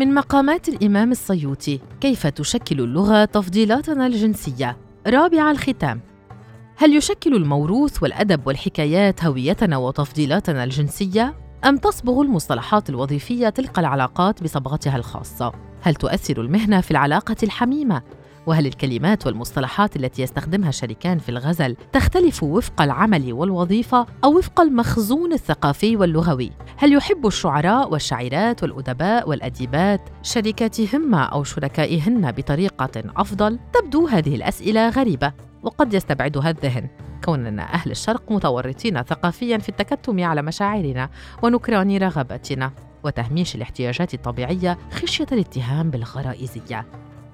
من مقامات الإمام الصيوطي كيف تشكل اللغة تفضيلاتنا الجنسية رابع الختام هل يشكل الموروث والأدب والحكايات هويتنا وتفضيلاتنا الجنسية؟ أم تصبغ المصطلحات الوظيفية تلك العلاقات بصبغتها الخاصة؟ هل تؤثر المهنة في العلاقة الحميمة؟ وهل الكلمات والمصطلحات التي يستخدمها الشريكان في الغزل تختلف وفق العمل والوظيفة أو وفق المخزون الثقافي واللغوي؟ هل يحب الشعراء والشاعرات والأدباء والأديبات شركاتهن أو شركائهن بطريقة أفضل؟ تبدو هذه الأسئلة غريبة وقد يستبعدها الذهن كوننا أهل الشرق متورطين ثقافيا في التكتم على مشاعرنا ونكران رغباتنا وتهميش الاحتياجات الطبيعية خشية الاتهام بالغرائزية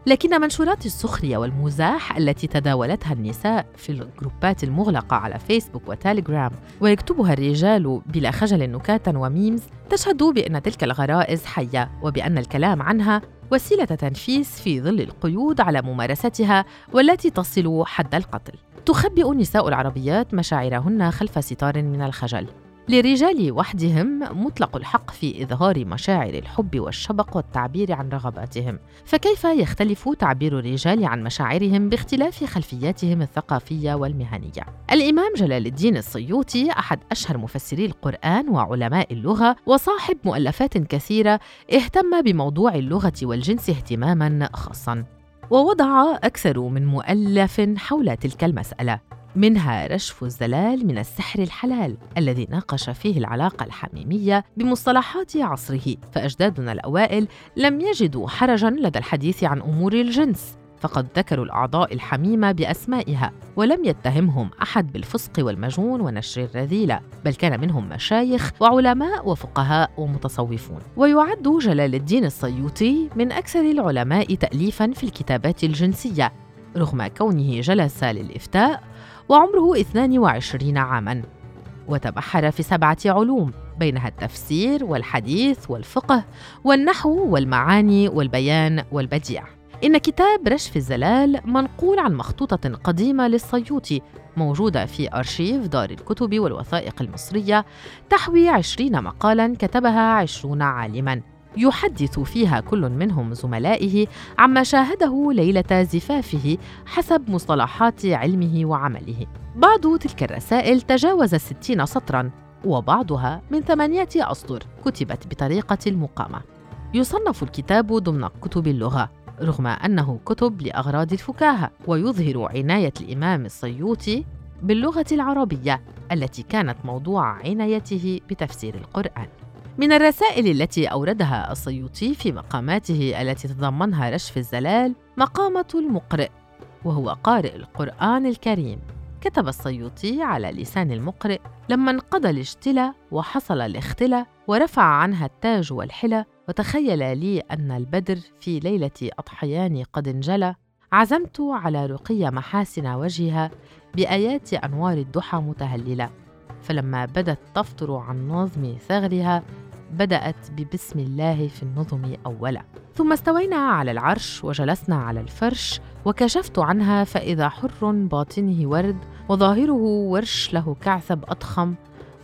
لكن منشورات السخرية والمزاح التي تداولتها النساء في الجروبات المغلقة على فيسبوك وتيليجرام ويكتبها الرجال بلا خجل نكاتا وميمز تشهد بأن تلك الغرائز حية وبأن الكلام عنها وسيلة تنفيس في ظل القيود على ممارستها والتي تصل حد القتل. تخبئ النساء العربيات مشاعرهن خلف ستار من الخجل للرجال وحدهم مطلق الحق في إظهار مشاعر الحب والشبق والتعبير عن رغباتهم، فكيف يختلف تعبير الرجال عن مشاعرهم باختلاف خلفياتهم الثقافية والمهنية؟ الإمام جلال الدين السيوطي أحد أشهر مفسري القرآن وعلماء اللغة وصاحب مؤلفات كثيرة اهتم بموضوع اللغة والجنس اهتماماً خاصاً. ووضع أكثر من مؤلف حول تلك المسألة منها رشف الزلال من السحر الحلال الذي ناقش فيه العلاقة الحميمية بمصطلحات عصره. فأجدادنا الأوائل لم يجدوا حرجا لدى الحديث عن أمور الجنس فقد ذكروا الأعضاء الحميمة بأسمائها ولم يتهمهم أحد بالفسق والمجون ونشر الرذيلة بل كان منهم مشايخ وعلماء وفقهاء ومتصوفون. ويعد جلال الدين السيوطي من أكثر العلماء تأليفا في الكتابات الجنسية رغم كونه جلس للإفتاء وعمره 22 عاماً. وتبحر في سبعة علوم بينها التفسير والحديث والفقه والنحو والمعاني والبيان والبديع. إن كتاب رشف الزلال منقول عن مخطوطة قديمة للسيوطي موجودة في أرشيف دار الكتب والوثائق المصرية تحوي عشرين مقالاً كتبها عشرون عالماً. يحدث فيها كل منهم زملائه عما شاهده ليلة زفافه حسب مصطلحات علمه وعمله. بعض تلك الرسائل تجاوز الستين سطراً وبعضها من ثمانية أسطر كتبت بطريقة المقامة. يصنف الكتاب ضمن كتب اللغة رغم أنه كتب لأغراض الفكاهة ويظهر عناية الإمام السيوطي باللغة العربية التي كانت موضوع عنايته بتفسير القرآن. من الرسائل التي أوردها السيوطي في مقاماته التي تضمنها رشف الزلال مقامة المقرئ وهو قارئ القرآن الكريم. كتب السيوطي على لسان المقرئ لما انقضى الاجتلى وحصل الاختلى ورفع عنها التاج والحلى. وتخيل لي أن البدر في ليلة أضحيان قد انجلى. عزمت على رقي محاسن وجهها بآيات أنوار الضحى متهللة. فلما بدت تفطر عن نظم ثغرها بدأت ببسم الله في النظم أولا. ثم استوينا على العرش وجلسنا على الفرش وكشفت عنها فإذا حر باطنه ورد وظاهره ورش له كعثب أضخم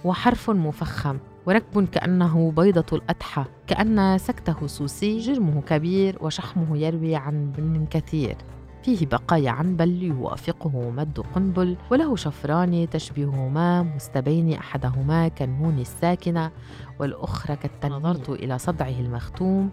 وحرف مفخم وركب كأنه بيضة الأدحى كأن سكته سوسي جرمه كبير وشحمه يروي عن بن كثير. فيه بقايا عنبل يوافقه مد قنبل وله شفران تشبههما مستبين أحدهما كالنون الساكنة والأخرى كالتنوين نظرت إلى صدعه المختوم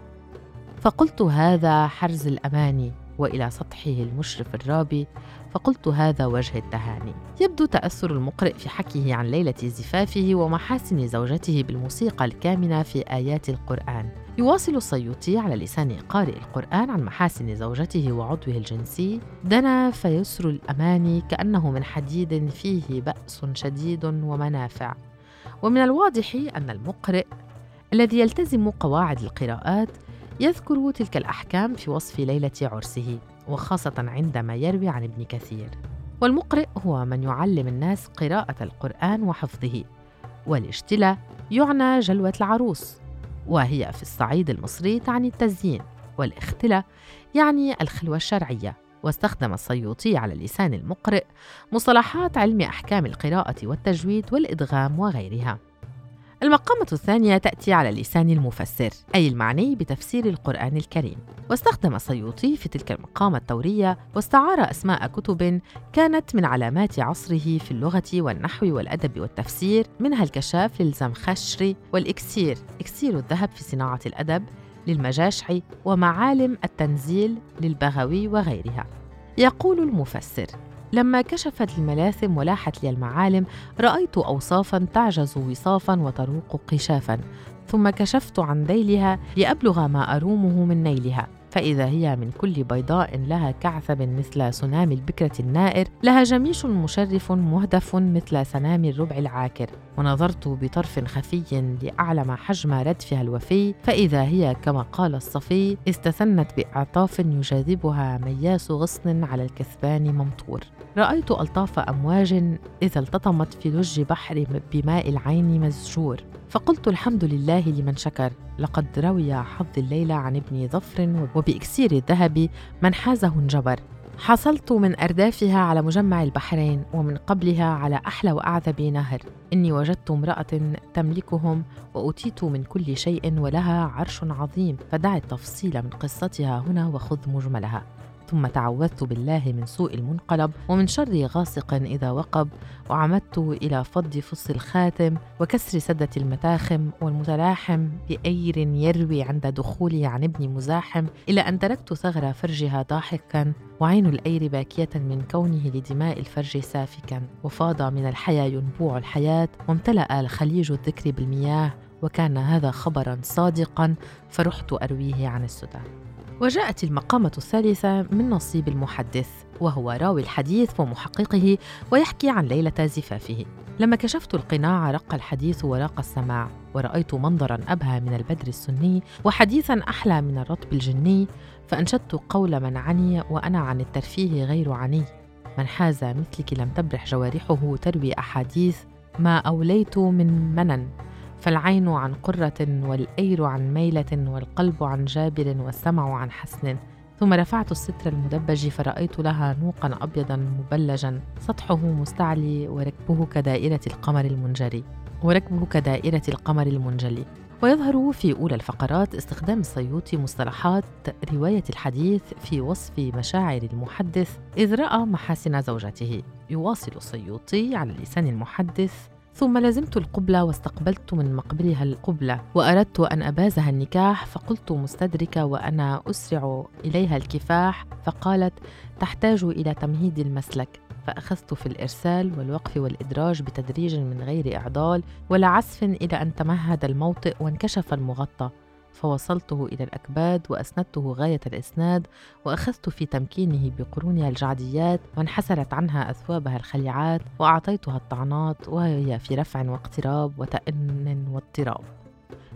فقلت هذا حرز الأماني وإلى سطحه المشرف الرابي فقلت هذا وجه التهاني. يبدو تأثر المقرئ في حكيه عن ليلة زفافه ومحاسن زوجته بالموسيقى الكامنة في آيات القرآن. يواصل السيوطي على لسان قارئ القرآن عن محاسن زوجته وعضوه الجنسي. دنا فيسر الأماني كأنه من حديد فيه بأس شديد ومنافع. ومن الواضح أن المقرئ الذي يلتزم قواعد القراءات يذكر تلك الأحكام في وصف ليلة عرسه وخاصة عندما يروي عن ابن كثير. والمقرئ هو من يعلم الناس قراءة القرآن وحفظه والاشتلى يعنى جلوة العروس. وهي في الصعيد المصري تعني التزيين والاختلى يعني الخلوة الشرعية. واستخدم السيوطي على لسان المقرئ مصطلحات علم أحكام القراءة والتجويد والإدغام وغيرها. المقامة الثانية تأتي على لسان المفسر أي المعني بتفسير القرآن الكريم. واستخدم السيوطي في تلك المقامة التورية واستعار أسماء كتب كانت من علامات عصره في اللغة والنحو والأدب والتفسير منها الكشاف للزمخشري والإكسير إكسير الذهب في صناعة الأدب للمجاشعي ومعالم التنزيل للبغوي وغيرها. يقول المفسر لما كشفت الملاثم ولاحت لي المعالم رأيت أوصافا تعجز وصافا وتروق قشافا ثم كشفت عن ذيلها لأبلغ ما أرومه من نيلها. فإذا هي من كل بيضاء لها كعثب مثل سنام البكرة النائر لها جميش مشرف مهدف مثل سنام الربع العاكر. ونظرت بطرف خفي لأعلم حجم ردفها الوفي. فإذا هي كما قال الصفي استثنت بإعطاف يجاذبها مياس غصن على الكثبان ممطور. رأيت ألطاف أمواج إذا التطمت في لج بحر بماء العين مزجور. فقلت الحمد لله لمن شكر. لقد روي حظ الليلة عن ابن ظفر وبإكسير الذهب من حازه انجبر. حصلت من أردافها على مجمع البحرين ومن قبلها على أحلى وأعذب نهر. إني وجدت امرأة تملكهم وأتيت من كل شيء ولها عرش عظيم فدع التفصيل من قصتها هنا وخذ مجملها. ثم تعوذت بالله من سوء المنقلب ومن شر غاسق إذا وقب وعمدت إلى فض فص الخاتم وكسر سدة المتاخم والمتلاحم بأير يروي عند دخولي عن ابن مزاحم إلى أن تركت ثغر فرجها ضاحكا وعين الأير باكية من كونه لدماء الفرج سافكا وفاض من الحيا ينبوع الحياة وامتلأ الخليج الذكر بالمياه وكان هذا خبرا صادقا فرحت أرويه عن السدى. وجاءت المقامة الثالثة من نصيب المحدث وهو راوي الحديث ومحققه ويحكي عن ليلة زفافه. لما كشفت القناع رق الحديث وراق السماع ورأيت منظرا أبهى من البدر السني وحديثا أحلى من الرطب الجني فأنشدت قول من عني وأنا عن الترفيه غير عني. من حاز مثلك لم تبرح جوارحه تروي أحاديث ما أوليت من منن. فالعين عن قرة والأير عن ميلة والقلب عن جابر والسمع عن حسن. ثم رفعت الستر المدبج فرأيت لها نوقا أبيضا مبلجا. سطحه مستعلي وركبه كدائرة القمر المنجلي. وركبه كدائرة القمر المنجلي. ويظهر في أولى الفقرات استخدام السيوطي مصطلحات رواية الحديث في وصف مشاعر المحدث. إذ رأى محاسن زوجته يواصل السيوطي على لسان المحدث. ثم لزمت القبلة واستقبلت من مقبلها القبلة وأردت أن أبازها النكاح فقلت مستدركة وأنا أسرع إليها الكفاح فقالت تحتاج إلى تمهيد المسلك. فأخذت في الإرسال والوقف والإدراج بتدريج من غير إعضال ولا عسف إلى أن تمهد الموطئ وانكشف المغطى. فوصلته إلى الأكباد وأسندته غاية الإسناد وأخذت في تمكينه بقرونها الجعديات وانحسرت عنها أثوابها الخليعات وأعطيتها الطعنات وهي في رفع واقتراب وتأن واضطراب.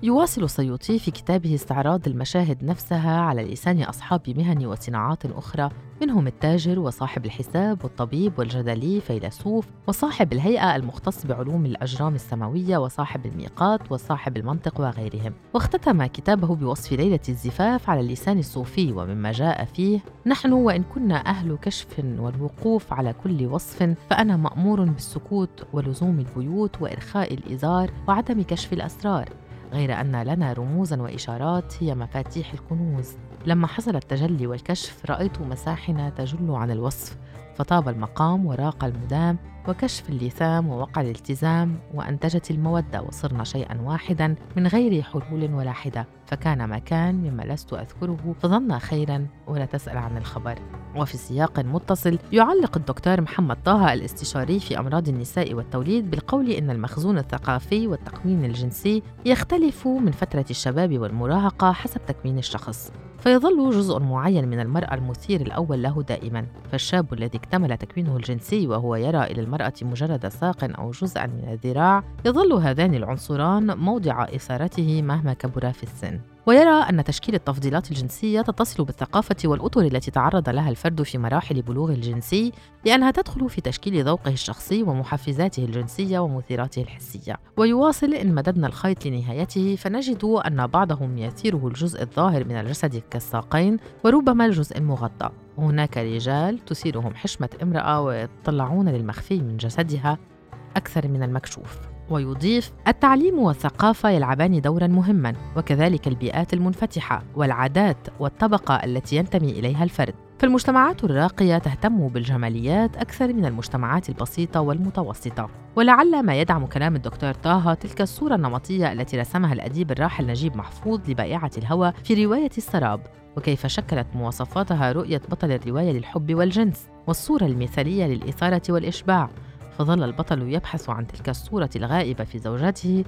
يواصل السيوطي في كتابه استعراض المشاهد نفسها على لسان أصحاب مهن وصناعات أخرى منهم التاجر وصاحب الحساب والطبيب والجدلي فيلسوف وصاحب الهيئة المختص بعلوم الأجرام السماوية وصاحب الميقات وصاحب المنطق وغيرهم. واختتم كتابه بوصف ليلة الزفاف على اللسان الصوفي ومما جاء فيه نحن وإن كنا أهل كشف والوقوف على كل وصف فأنا مأمور بالسكوت ولزوم البيوت وإرخاء الإزار وعدم كشف الأسرار. غير أن لنا رموزا وإشارات هي مفاتيح الكنوز. لما حصل التجلي والكشف رأيت مساحنا تجل عن الوصف فطاب المقام وراق المدام وكشف اللثام ووقع الالتزام وأنتجت المودة وصرنا شيئا واحدا من غير حلول ولا حدة. فكان ما كان مما لست أذكره فظن خيرا ولا تسأل عن الخبر. وفي سياق متصل يعلق الدكتور محمد طه الاستشاري في أمراض النساء والتوليد بالقول إن المخزون الثقافي والتكوين الجنسي يختلف من فترة الشباب والمراهقة حسب تكوين الشخص. فيظل جزء معين من المرأة المثير الأول له دائما. فالشاب الذي اكتمل تكوينه الجنسي وهو يرى إلى المرأة مجرد ساق أو جزءا من الذراع يظل هذان العنصران موضع إثارته مهما كبرا في السن. ويرى أن تشكيل التفضيلات الجنسية تتصل بالثقافة والأطر التي تعرض لها الفرد في مراحل بلوغ الجنسي لأنها تدخل في تشكيل ذوقه الشخصي ومحفزاته الجنسية ومثيراته الحسية. ويواصل إن مددنا الخيط لنهايته فنجد أن بعضهم يثيره الجزء الظاهر من الجسد كالساقين وربما الجزء المغطى. وهناك رجال تثيرهم حشمة امرأة ويتطلعون للمخفي من جسدها أكثر من المكشوف. ويضيف التعليم والثقافة يلعبان دورا مهما وكذلك البيئات المنفتحة والعادات والطبقة التي ينتمي إليها الفرد. فالمجتمعات الراقية تهتم بالجماليات أكثر من المجتمعات البسيطة والمتوسطة. ولعل ما يدعم كلام الدكتور طه تلك الصورة النمطية التي رسمها الأديب الراحل نجيب محفوظ لبائعة الهوى في رواية السراب. وكيف شكلت مواصفاتها رؤية بطل الرواية للحب والجنس والصورة المثالية للإثارة والإشباع. فظل البطل يبحث عن تلك الصورة الغائبة في زوجته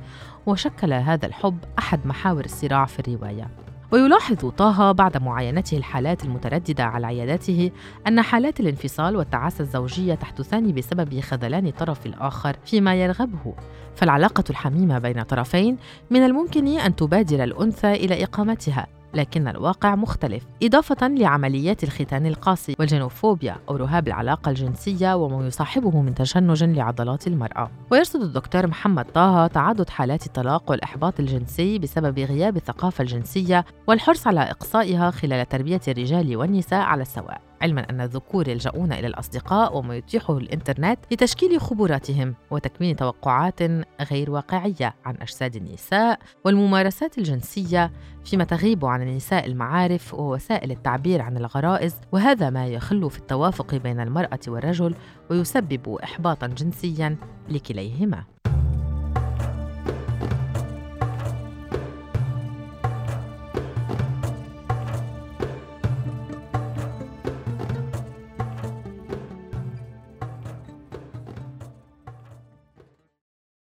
وشكل هذا الحب أحد محاور الصراع في الرواية. ويلاحظ طه بعد معاينته الحالات المترددة على عياداته أن حالات الانفصال والتعاسة الزوجية تحدثان بسبب خذلان الطرف الآخر فيما يرغبه. فالعلاقة الحميمة بين طرفين من الممكن أن تبادر الأنثى إلى إقامتها. لكن الواقع مختلف إضافة لعمليات الختان القاسي والجينوفوبيا أو رهاب العلاقة الجنسية وما يصاحبه من تشنج لعضلات المرأة. ويرصد الدكتور محمد طه تعدد حالات الطلاق والإحباط الجنسي بسبب غياب الثقافة الجنسية والحرص على إقصائها خلال تربية الرجال والنساء على السواء. علما أن الذكور يلجؤون إلى الأصدقاء وما يتيحه الإنترنت لتشكيل خبراتهم وتكوين توقعات غير واقعية عن أجساد النساء والممارسات الجنسية فيما تغيب عن النساء المعارف ووسائل التعبير عن الغرائز وهذا ما يخل في التوافق بين المرأة والرجل ويسبب إحباطا جنسيا لكليهما.